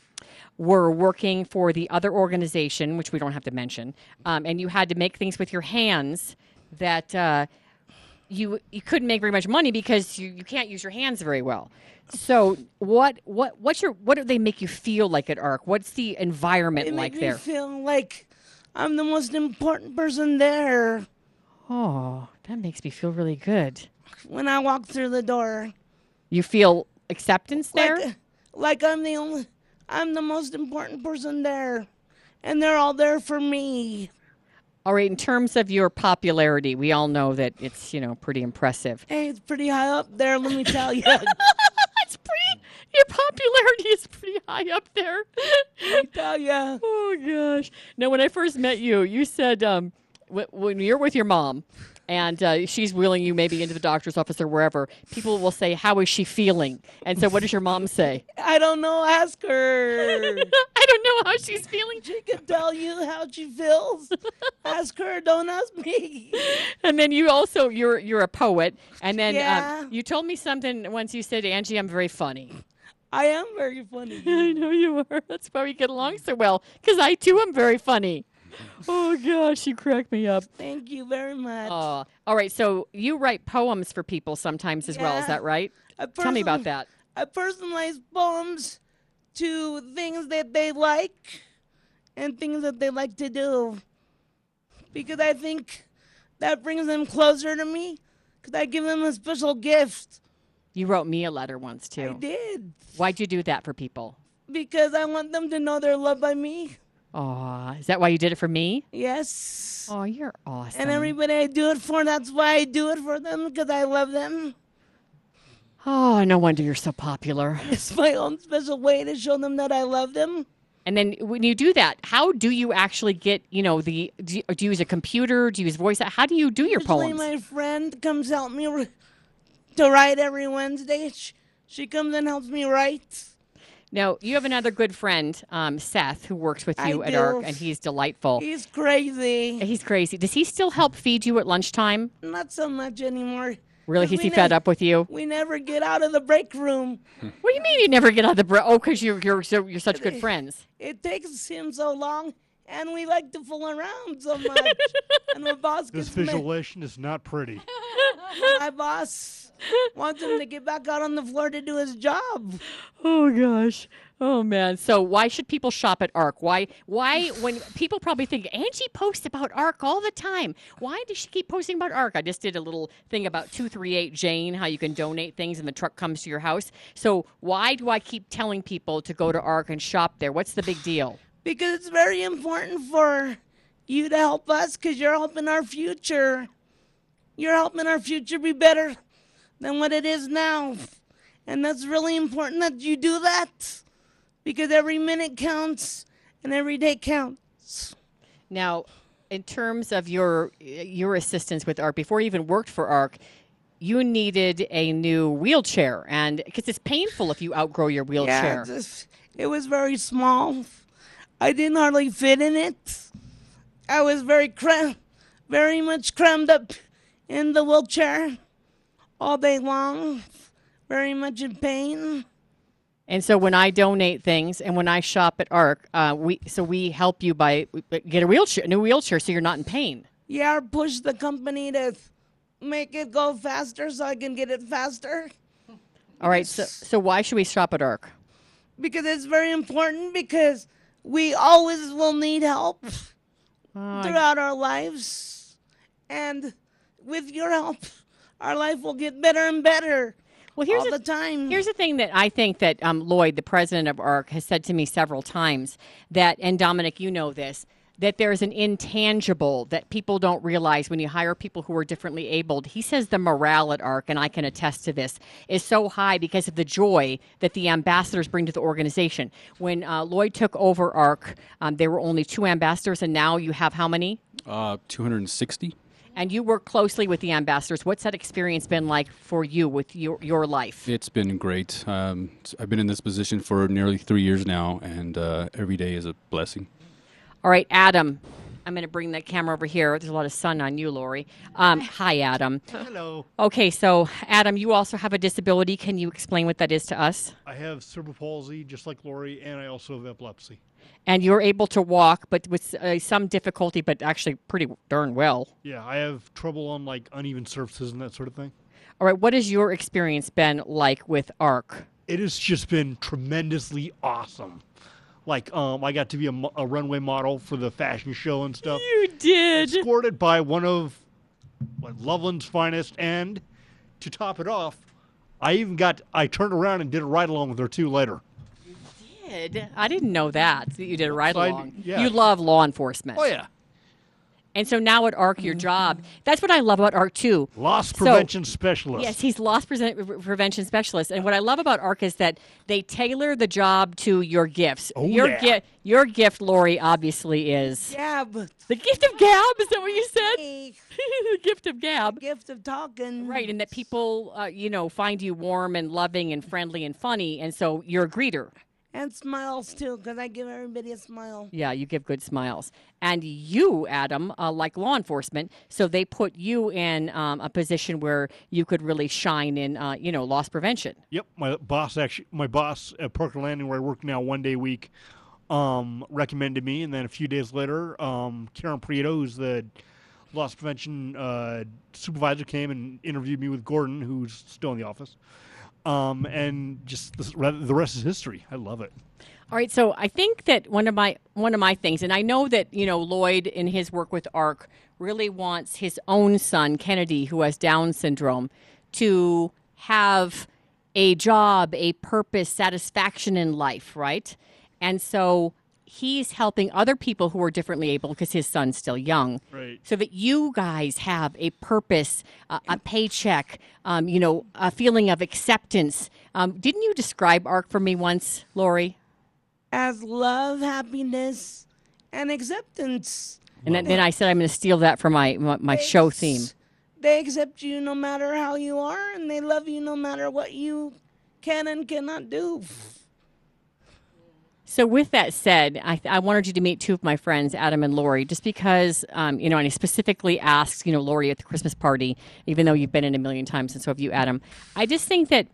were working for the other organization, which we don't have to mention, um, and you had to make things with your hands that uh, you you couldn't make very much money because you, you can't use your hands very well. So what what what's your what do they make you feel like at ARC? What's the environment They like make there? me feel like I'm the most important person there. Oh, that makes me feel really good. When I walk through the door, You feel acceptance there? like, like I'm the only, I'm the most important person there, and they're all there for me. All right, in terms of your popularity, we all know that it's, you know, pretty impressive. Hey, it's pretty high up there. Let me tell you. it's pretty. Your popularity is pretty high up there. Let me tell you. Oh gosh. Now, when I first met you, you said um, wh- when you're with your mom, and uh, she's wheeling you maybe into the doctor's office or wherever, people will say, "How is she feeling?" And so, what does your mom say? I don't know. Ask her. I don't know how she's feeling. She can tell you how she feels. ask her. Don't ask me. And then you also you're you're a poet, and then Yeah. um, you told me something once. You said, "Angie, I'm very funny." I am very funny. I know you are. That's why we get along so well. Because I too am very funny. Oh gosh, you crack me up. Thank you very much. Oh, all right. So you write poems for people sometimes as well. Is that right? I Tell me about that. I personalize poems to things that they like and things that they like to do. Because I think that brings them closer to me. Because I give them a special gift. You wrote me a letter once too. I did. Why'd you do that for people? Because I want them to know they're loved by me. Oh, is that why you did it for me? Yes. Oh, you're awesome. And everybody I do it for, that's why I do it for them. Because I love them. Oh, no wonder you're so popular. It's my own special way to show them that I love them. And then when you do that, how do you actually get, you know, the do you, do you use a computer? Do you use voice? How do you do your Usually poems? my friend comes help me to write every Wednesday. She, she comes and helps me write. Now, you have another good friend, um, Seth, who works with I you at do. ARC, and he's delightful. He's crazy. He's crazy. Does he still help feed you at lunchtime? Not so much anymore. Really, Is we he fed up with you? We never get out of the break room. What do you mean you never get out of the break? Oh, because you're you're so, you're such good friends. It takes him so long, and we like to fool around so much. and my boss This visualization is not pretty. My boss wants him to get back out on the floor to do his job. Oh gosh. Oh man. So why should people shop at ARC? Why why when people probably think Angie posts about ARC all the time. Why does she keep posting about ARC? I just did a little thing about 238 Jane, how you can donate things and the truck comes to your house. So why do I keep telling people to go to ARC and shop there? What's the big deal? Because it's very important for you to help us because you're helping our future. You're helping our future be better than what it is now. And that's really important that you do that because every minute counts and every day counts. Now, in terms of your your assistance with ARC, before you even worked for ARC, you needed a new wheelchair, and because it's painful if you outgrow your wheelchair. Yeah, just, it was very small. I didn't hardly fit in it. I was very cram, very much crammed up in the wheelchair all day long, very much in pain. And so when I donate things and when I shop at ARC, uh, we so we help you by get a wheelchair, a new wheelchair, so you're not in pain. Yeah, push the company to make it go faster so I can get it faster All right. So so why should we shop at ARC? because it's very important because we always will need help Oh, throughout our lives. And with your help, our life will get better and better. Well, here's all the, the time. Here's the thing that I think that um, Lloyd, the president of ARC, has said to me several times that, and Dominic, you know this, that there's an intangible that people don't realize when you hire people who are differently abled. He says the morale at ARC, and I can attest to this, is so high because of the joy that the ambassadors bring to the organization. When uh, Lloyd took over ARC, um, there were only two ambassadors, and now you have how many? Uh, 260. And you work closely with the ambassadors. What's that experience been like for you with your, your life? It's been great. Um, I've been in this position for nearly three years now, and uh, every day is a blessing. All right, Adam. I'm going to bring that camera over here. There's a lot of sun on you, Lori. Um, hi, Adam. Hello. Okay, so Adam, you also have a disability. Can you explain what that is to us? I have cerebral palsy, just like Lori, and I also have epilepsy. And you're able to walk, but with uh, some difficulty, but actually pretty darn well. Yeah, I have trouble on like uneven surfaces and that sort of thing. All right, what has your experience been like with ARC? It has just been tremendously awesome. Like, um, I got to be a, a runway model for the fashion show and stuff. You did. Escorted by one of what, Loveland's finest, and to top it off, I even got I turned around and did a ride along with her too later. You did I didn't know that that you did a ride So along. yeah. You love law enforcement. Oh yeah, And so now at ARC, your job, that's what I love about ARC too. loss So- prevention specialist. Yes, he's loss present- prevention specialist. And what I love about ARC is that they tailor the job to your gifts. Oh, your yeah. gi- your gift, Lori, obviously is Gab. the gift of gab. Is that what you said? the gift of gab. Gift of talking. Right, and that people, uh, you know, find you warm and loving and friendly and funny, and so you're a greeter. And smiles too, because I give everybody a smile. Yeah, you give good smiles. And you, Adam, uh, like law enforcement, so they put you in um, a position where you could really shine in, uh, you know, loss prevention. Yep, my boss actually, my boss at Parker Landing, where I work now, one day a week, um, recommended me, and then a few days later, um, Karen Prieto, who's the loss prevention uh, supervisor, came and interviewed me with Gordon, who's still in the office, um, and just the, rest is history. I love it. All right, so I think that one of my one of my things, and I know that you know Lloyd in his work with ARC really wants his own son Kennedy, who has Down syndrome, to have a job, a purpose, satisfaction in life, right? And so he's helping other people who are differently able because his son's still young, Right. so that you guys have a purpose, uh, a paycheck, um, you know, a feeling of acceptance. Um, didn't you describe ARC for me once, Lori? As love, happiness, and acceptance. And then, then I said I'm going to steal that for my my, my show theme. They accept you no matter how you are, and they love you no matter what you can and cannot do. So with that said, I, I wanted you to meet two of my friends, Adam and Lori, just because um, you know, and I specifically asked you know Lori at the Christmas party, even though you've been in a million times, and so have you, Adam. I just think that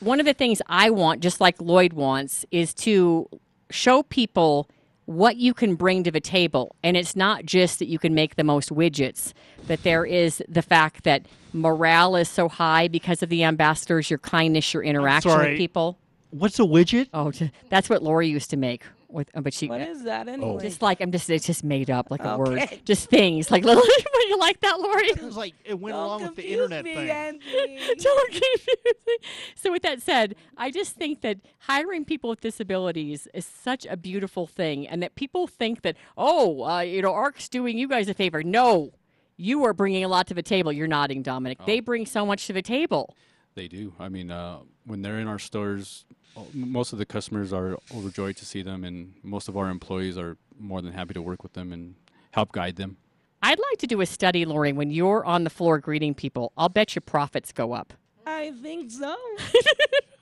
one of the things I want, just like Lloyd wants, is to show people what you can bring to the table. And it's not just that you can make the most widgets, but there is the fact that morale is so high because of the ambassadors, your kindness, your interaction with people. What's a widget? Oh, t- that's what Lori used to make. With, uh, but she What is that anyway? just like I'm just it's just made up like a word, Okay. just things like little. you like that, Lori? It was like it went along with the internet me, thing. Andy. Don't confuse me. So, with that said, I just think that hiring people with disabilities is such a beautiful thing, and that people think that, oh, uh, you know, ARC's doing you guys a favor. No, you are bringing a lot to the table. You're nodding, Dominic. They bring so much to the table. They do. I mean, uh, when they're in our stores, uh, most of the customers are overjoyed to see them, and most of our employees are more than happy to work with them and help guide them. I'd like to do a study, Lori, when you're on the floor greeting people. I'll bet your profits go up. I think so.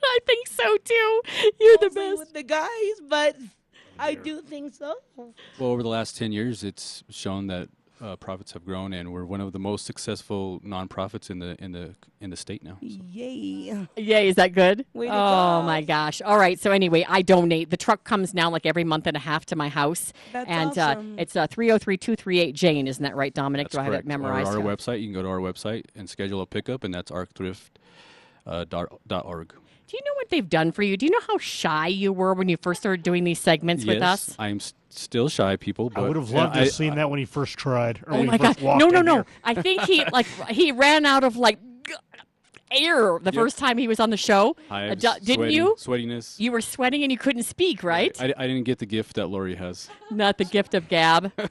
I think so too. You're the Mostly best. with the guys, but I do think so. Well, over the last 10 years, it's shown that uh, profits have grown, and we're one of the most successful nonprofits in the in the in the state now. Yay. Yay, is that good? Way to oh go. my gosh. All right. So anyway, I donate. The truck comes now like every month and a half to my house. That's and awesome. uh, it's uh, 303-238 Jane, isn't that right, Dominic? Do I have it Correct. memorized? Our, our website, you can go to our website and schedule a pickup, and that's arcthrift uh, dot, dot org. Do you know what they've done for you? Do you know how shy you were when you first started doing these segments with yes, us? I'm s- still shy, people. But I would have loved to have seen that when he first tried. Or Oh when my he god. walked No, no, no. here. I think he like he ran out of like air the Yep. first time he was on the show. I Uh, have do- didn't sweating- you? Sweatiness. You were sweating and you couldn't speak, right? I, I didn't get the gift that Lori has. Not the gift of gab.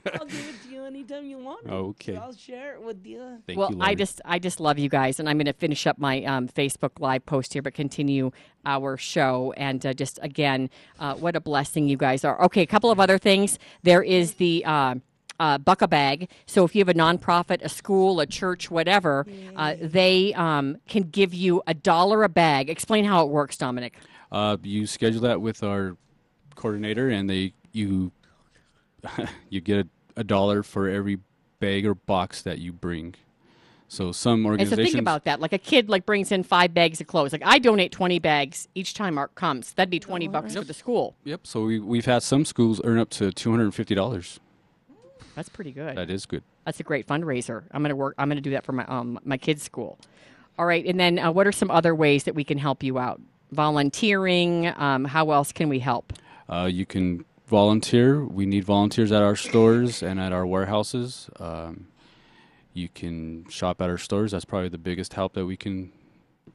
I'll give it to you anytime you want. Okay. I'll share it with you. Thank well, you, I just I just love you guys, and I'm going to finish up my um, Facebook Live post here, but continue our show. And uh, just again, uh, what a blessing you guys are. Okay, a couple of other things. There is the. Uh, uh, buck a bag. So if you have a nonprofit, a school, a church, whatever, uh, they um, can give you a dollar a bag. Explain how it works, Dominic. Uh, you schedule that with our coordinator, and they you you get a dollar for every bag or box that you bring. So some organizations. And so think about that. Like a kid like brings in five bags of clothes. Like I donate twenty bags each time Art comes. That'd be twenty bucks for the school. Yep. So we we've had some schools earn up to two hundred and fifty dollars. That's pretty good. That is good. That's a great fundraiser. I'm gonna work. I'm gonna do that for my um my kids' school. All right. And then uh, what are some other ways that we can help you out? Volunteering. Um, how else can we help? Uh, you can volunteer. We need volunteers at our stores and at our warehouses. Um, you can shop at our stores. That's probably the biggest help that we can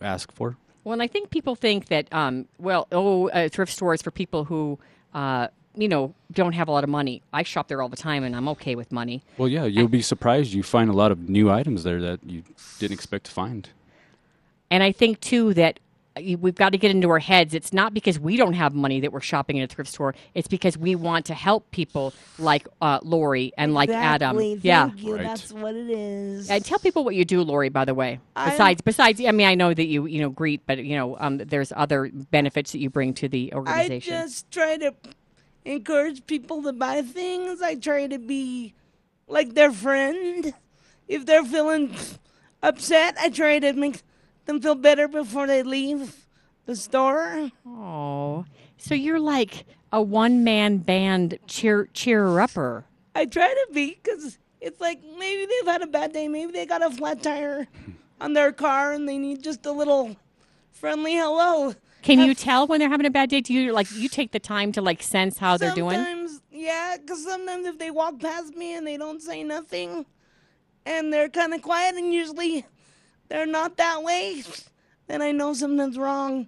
ask for. Well, and I think people think that, um, well, oh, uh, thrift stores for people who, uh, you know, don't have a lot of money. I shop there all the time, and I'm okay with money. Well, yeah, you'll be surprised. You find a lot of new items there that you didn't expect to find. And I think too that we've got to get into our heads. It's not because we don't have money that we're shopping at a thrift store. It's because we want to help people like uh, Lori and like Adam. Exactly. Yeah. Thank you. That's what it is. And tell people what you do, Lori. By the way, I'm- besides besides, I mean, I know that you you know greet, but you know, um, there's other benefits that you bring to the organization. I organization. just try to encourage people to buy things. I try to be like their friend. If they're feeling upset, I try to make them feel better before they leave the store. Oh, so you're like a one man band cheer cheerer upper. I try to be because it's like maybe they've had a bad day. Maybe they got a flat tire on their car and they need just a little friendly hello. Can you tell when they're having a bad day? Do you like you take the time to like sense how they're doing? Sometimes, yeah, because sometimes if they walk past me and they don't say nothing, and they're kind of quiet, and usually they're not that way, then I know something's wrong.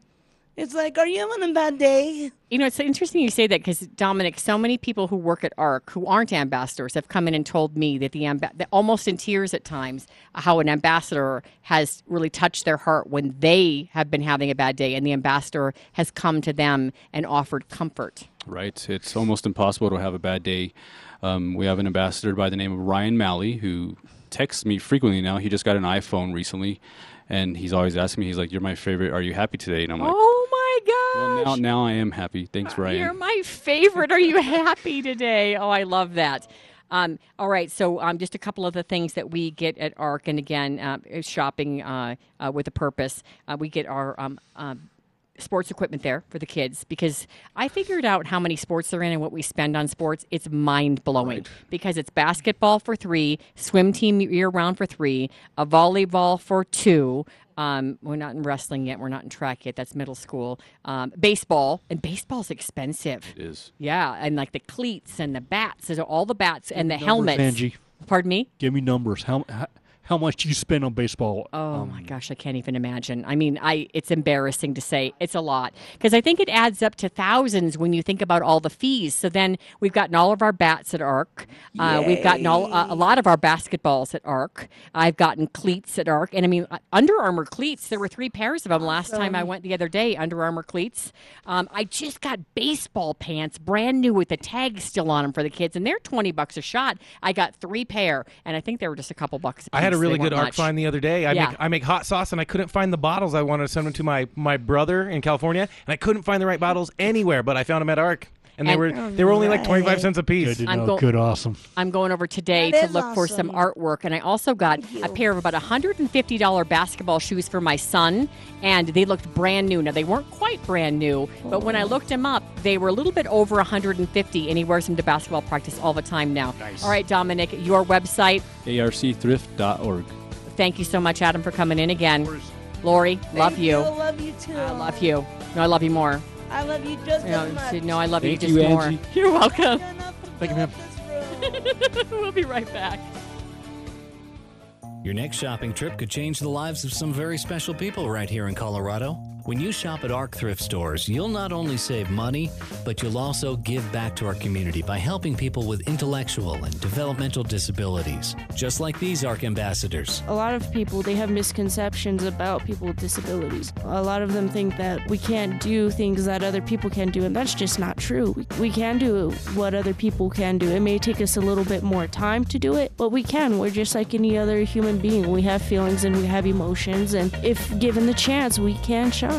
It's like, are you having a bad day? You know, it's interesting you say that because Dominic, so many people who work at ARC who aren't ambassadors have come in and told me that the amba- that almost in tears at times how an ambassador has really touched their heart when they have been having a bad day, and the ambassador has come to them and offered comfort. Right. It's almost impossible to have a bad day. Um, we have an ambassador by the name of Ryan Malley who texts me frequently now. He just got an iPhone recently, and he's always asking me, he's like, You're my favorite. Are you happy today? And I'm like, Oh my gosh! Well, now, now I am happy. Thanks, Ryan. You're my favorite. Are you happy today? Oh, I love that. Um, all right, so um, just a couple of the things that we get at ARC, and again, uh, shopping uh, uh, with a purpose. Uh, we get our um, um, sports equipment there for the kids because I figured out how many sports they're in and what we spend on sports. It's mind blowing because it's basketball for three, swim team year round for three, a volleyball for two. Um, we're not in wrestling yet. We're not in track yet. That's middle school. Um, baseball and baseball's expensive. It is. Yeah, and like the cleats and the bats, there's all the bats and the Numbers, helmets. Angie. Pardon me. Give me numbers. How how, how much do you spend on baseball? Oh my gosh, I can't even imagine. I mean, I it's embarrassing to say it's a lot because I think it adds up to thousands when you think about all the fees. So then we've gotten all of our bats at ARC. Uh, we've gotten all uh, a lot of our basketballs at ARC. I've gotten cleats at ARC, and I mean uh, Under Armour cleats. There were three pairs of them last time I went the other day. Under Armour cleats. Um, I just got baseball pants, brand new with the tags still on them for the kids, and they're twenty bucks a shot. I got three pair, and I think they were just a couple bucks. A I had a piece. They really good much. find the other day. I Yeah. make I make hot sauce and I couldn't find the bottles. I wanted to send them to my my brother in California and I couldn't find the right bottles anywhere, but I found them at Arc. And they And- were they were only like twenty five cents a piece. Good to I'm know. go- Good, awesome. I'm going over today That to is look for some artwork, and I also got a pair of about $150 basketball shoes for my son, and they looked brand new. Now they weren't quite brand new, but when I oh. looked them up, they were a little bit over 150, and he wears them to basketball practice all the time now. Nice. All right, Dominic, your website. arcthrift.org. Thank you so much, Adam, for coming in again. Lori, love Thank you. I love you too. I love you. No, I love you more. I love you just No, as much. no, I love Thank you just you, more. Angie. You're welcome. Thank you, ma'am. we'll be right back. Your next shopping trip could change the lives of some very special people right here in Colorado. When you shop at ARC thrift stores, you'll not only save money, but you'll also give back to our community by helping people with intellectual and developmental disabilities, just like these ARC ambassadors. A lot of people they have misconceptions about people with disabilities. A lot of them think that we can't do things that other people can do, and that's just not true. We, we can do what other people can do. It may take us a little bit more time to do it, but we can. We're just like any other human being. We have feelings and we have emotions, and if given the chance, we can shine.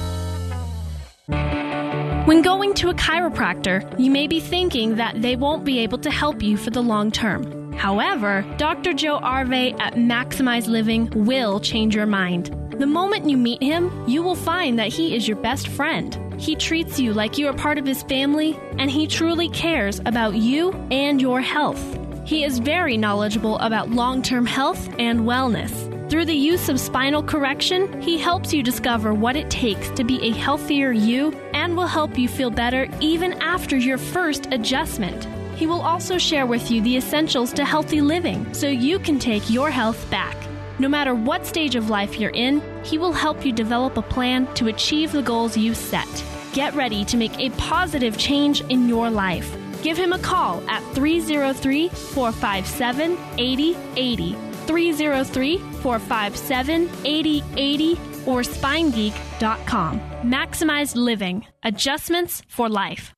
When going to a chiropractor, you may be thinking that they won't be able to help you for the long term. However, Dr. Joe Arve at Maximize Living will change your mind. The moment you meet him, you will find that he is your best friend. He treats you like you are part of his family, and he truly cares about you and your health. He is very knowledgeable about long term health and wellness. Through the use of spinal correction, he helps you discover what it takes to be a healthier you and will help you feel better even after your first adjustment. He will also share with you the essentials to healthy living so you can take your health back. No matter what stage of life you're in, he will help you develop a plan to achieve the goals you've set. Get ready to make a positive change in your life. Give him a call at 303 457 8080. 303 457 8080 or spinegeek.com. Maximized Living Adjustments for Life.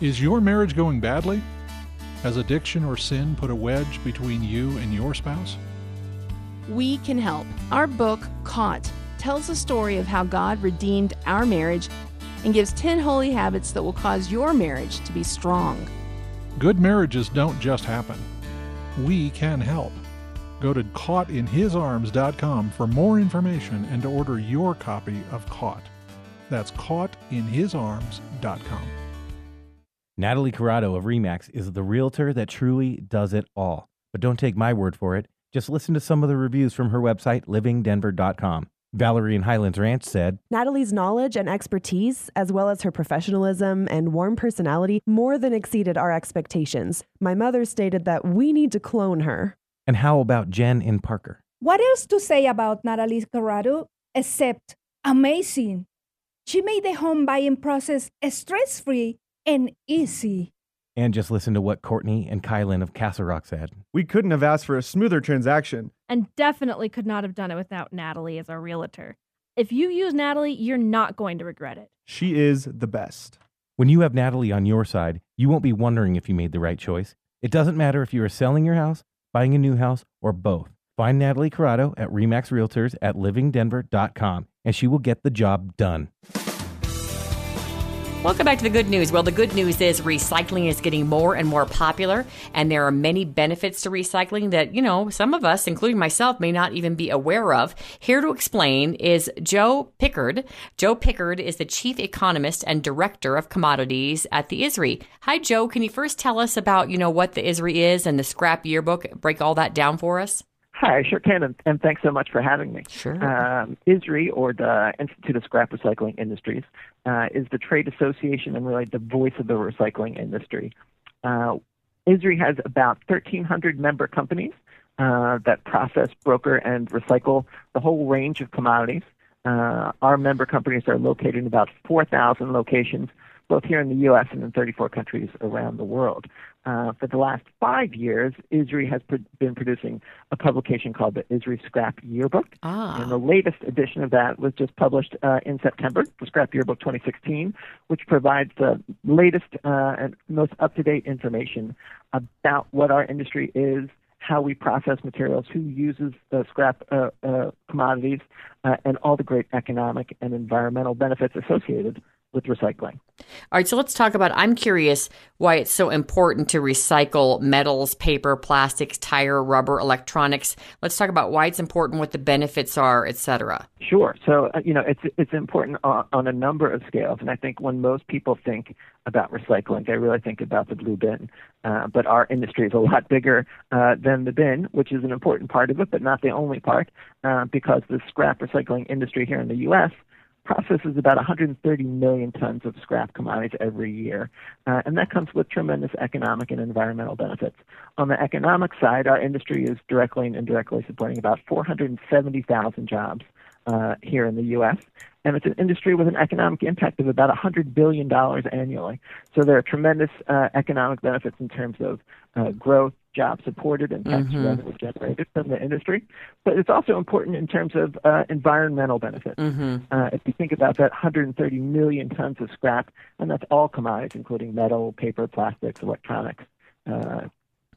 Is your marriage going badly? Has addiction or sin put a wedge between you and your spouse? We can help. Our book, Caught, tells the story of how God redeemed our marriage and gives 10 holy habits that will cause your marriage to be strong. Good marriages don't just happen. We can help. Go to caughtinhisarms.com for more information and to order your copy of Caught. That's caughtinhisarms.com. Natalie Corrado of Remax is the realtor that truly does it all. But don't take my word for it. Just listen to some of the reviews from her website, livingdenver.com. Valerie in Highlands Ranch said, Natalie's knowledge and expertise, as well as her professionalism and warm personality, more than exceeded our expectations. My mother stated that we need to clone her. And how about Jen in Parker? What else to say about Natalie Corrado except amazing? She made the home buying process stress free and easy. And just listen to what Courtney and Kylan of Castle Rock said. We couldn't have asked for a smoother transaction. And definitely could not have done it without Natalie as our realtor. If you use Natalie, you're not going to regret it. She is the best. When you have Natalie on your side, you won't be wondering if you made the right choice. It doesn't matter if you are selling your house, buying a new house, or both. Find Natalie Corrado at Remax Realtors at livingdenver.com and she will get the job done. Welcome back to the good news. Well, the good news is recycling is getting more and more popular, and there are many benefits to recycling that, you know, some of us, including myself, may not even be aware of. Here to explain is Joe Pickard. Joe Pickard is the chief economist and director of commodities at the ISRI. Hi, Joe. Can you first tell us about, you know, what the ISRI is and the scrap yearbook? Break all that down for us. Hi, I sure can, and, and thanks so much for having me. Sure. Um, ISRI, or the Institute of Scrap Recycling Industries, uh, is the trade association and really the voice of the recycling industry. Uh, ISRI has about 1,300 member companies uh, that process, broker, and recycle the whole range of commodities. Uh, our member companies are located in about 4,000 locations, both here in the U.S. and in 34 countries around the world. Uh, for the last five years, ISRI has pr- been producing a publication called the ISRI Scrap Yearbook. Ah. And the latest edition of that was just published uh, in September, the Scrap Yearbook 2016, which provides the latest uh, and most up to date information about what our industry is, how we process materials, who uses the scrap uh, uh, commodities, uh, and all the great economic and environmental benefits associated with recycling. All right, so let's talk about. I'm curious why it's so important to recycle metals, paper, plastics, tire, rubber, electronics. Let's talk about why it's important, what the benefits are, et cetera. Sure. So uh, you know, it's it's important on, on a number of scales, and I think when most people think about recycling, they really think about the blue bin. Uh, but our industry is a lot bigger uh, than the bin, which is an important part of it, but not the only part, uh, because the scrap recycling industry here in the U.S processes about 130 million tons of scrap commodities every year, uh, and that comes with tremendous economic and environmental benefits. On the economic side, our industry is directly and indirectly supporting about 470,000 jobs uh, here in the U.S. and it's an industry with an economic impact of about $100 billion annually. So there are tremendous uh, economic benefits in terms of uh, growth, jobs supported, and tax Mhm. revenue generated from the industry. But it's also important in terms of uh, environmental benefits. Mhm. Uh, if you think about that 130 million tons of scrap, and that's all commodities, including metal, paper, plastics, electronics, uh,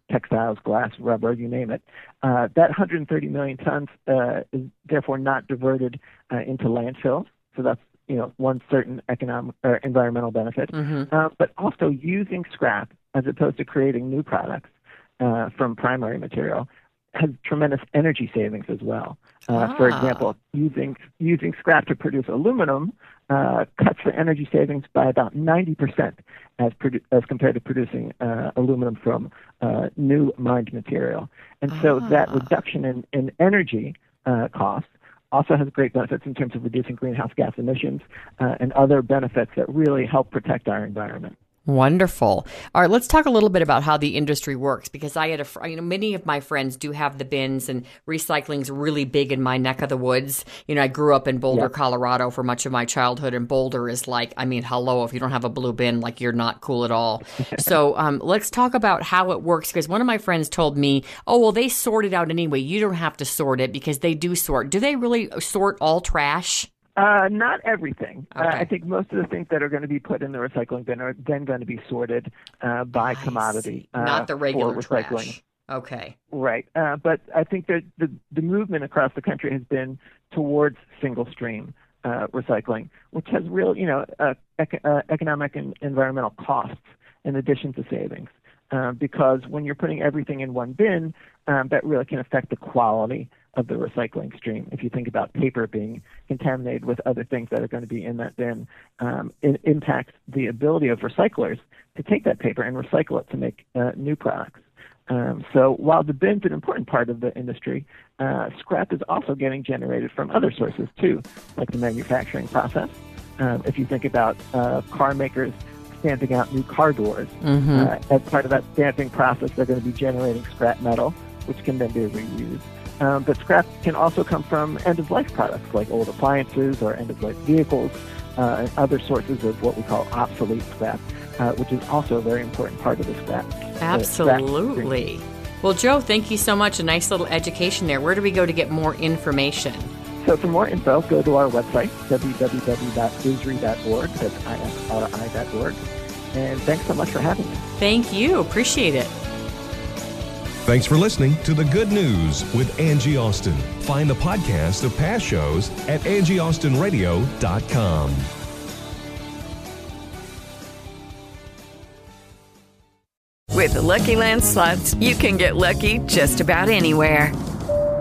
textiles, glass, rubber, you name it. Uh, that 130 million tons uh, is therefore not diverted uh, into landfills. So that's you know one certain economic or environmental benefit. Mhm. Uh, but also using scrap as opposed to creating new products uh, from primary material has tremendous energy savings as well. Uh, For Ah. example, using using scrap to produce aluminum uh, cuts the energy savings by about 90% as produ- as compared to producing uh, aluminum from uh, new mined material. And so that reduction in, in energy uh, costs also has great benefits in terms of reducing greenhouse gas emissions uh, and other benefits that really help protect our environment. Wonderful. All right, let's talk a little bit about how the industry works because I had a, you know, many of my friends do have the bins and recycling's really big in my neck of the woods. You know, I grew up in Boulder, Yeah. Colorado for much of my childhood, and Boulder is like, I mean, hello, if you don't have a blue bin, like you're not cool at all. so um, let's talk about how it works because one of my friends told me, oh, well, they sort it out anyway. You don't have to sort it because they do sort. Do they really sort all trash? Uh, not everything. Uh, I think most of the things that are going to be put in the recycling bin are then going to be sorted uh, by commodity. Uh, not the regular recycling. trash. Okay. Right. Uh, but I think that the, the movement across the country has been towards single stream uh, recycling, which has real, you know, uh, ec- uh, economic and environmental costs in addition to savings. Uh, because when you're putting everything in one bin, um, that really can affect the quality of the recycling stream. If you think about paper being contaminated with other things that are going to be in that bin, um, it impacts the ability of recyclers to take that paper and recycle it to make uh, new products. Um, so while the bin's an important part of the industry, uh, scrap is also getting generated from other sources too, like the manufacturing process. Um, if you think about uh, car makers stamping out new car doors, Mhm. uh, as part of that stamping process, they're going to be generating scrap metal, which can then be reused. Um, but scrap can also come from end-of-life products like old appliances or end-of-life vehicles uh, and other sources of what we call obsolete scrap, uh, which is also a very important part of the scrap. uh, scrap. Absolutely. Well, Joe, thank you so much. A nice little education there. Where do we go to get more information? So for more info, go to our website, www.isri.org. That's I-S-R-I.org. And thanks so much for having me. Thank you. Appreciate it. Thanks for listening to The Good News with Angie Austin. Find the podcast of past shows at angieaustinradio.com. With the Lucky Land slots, you can get lucky just about anywhere.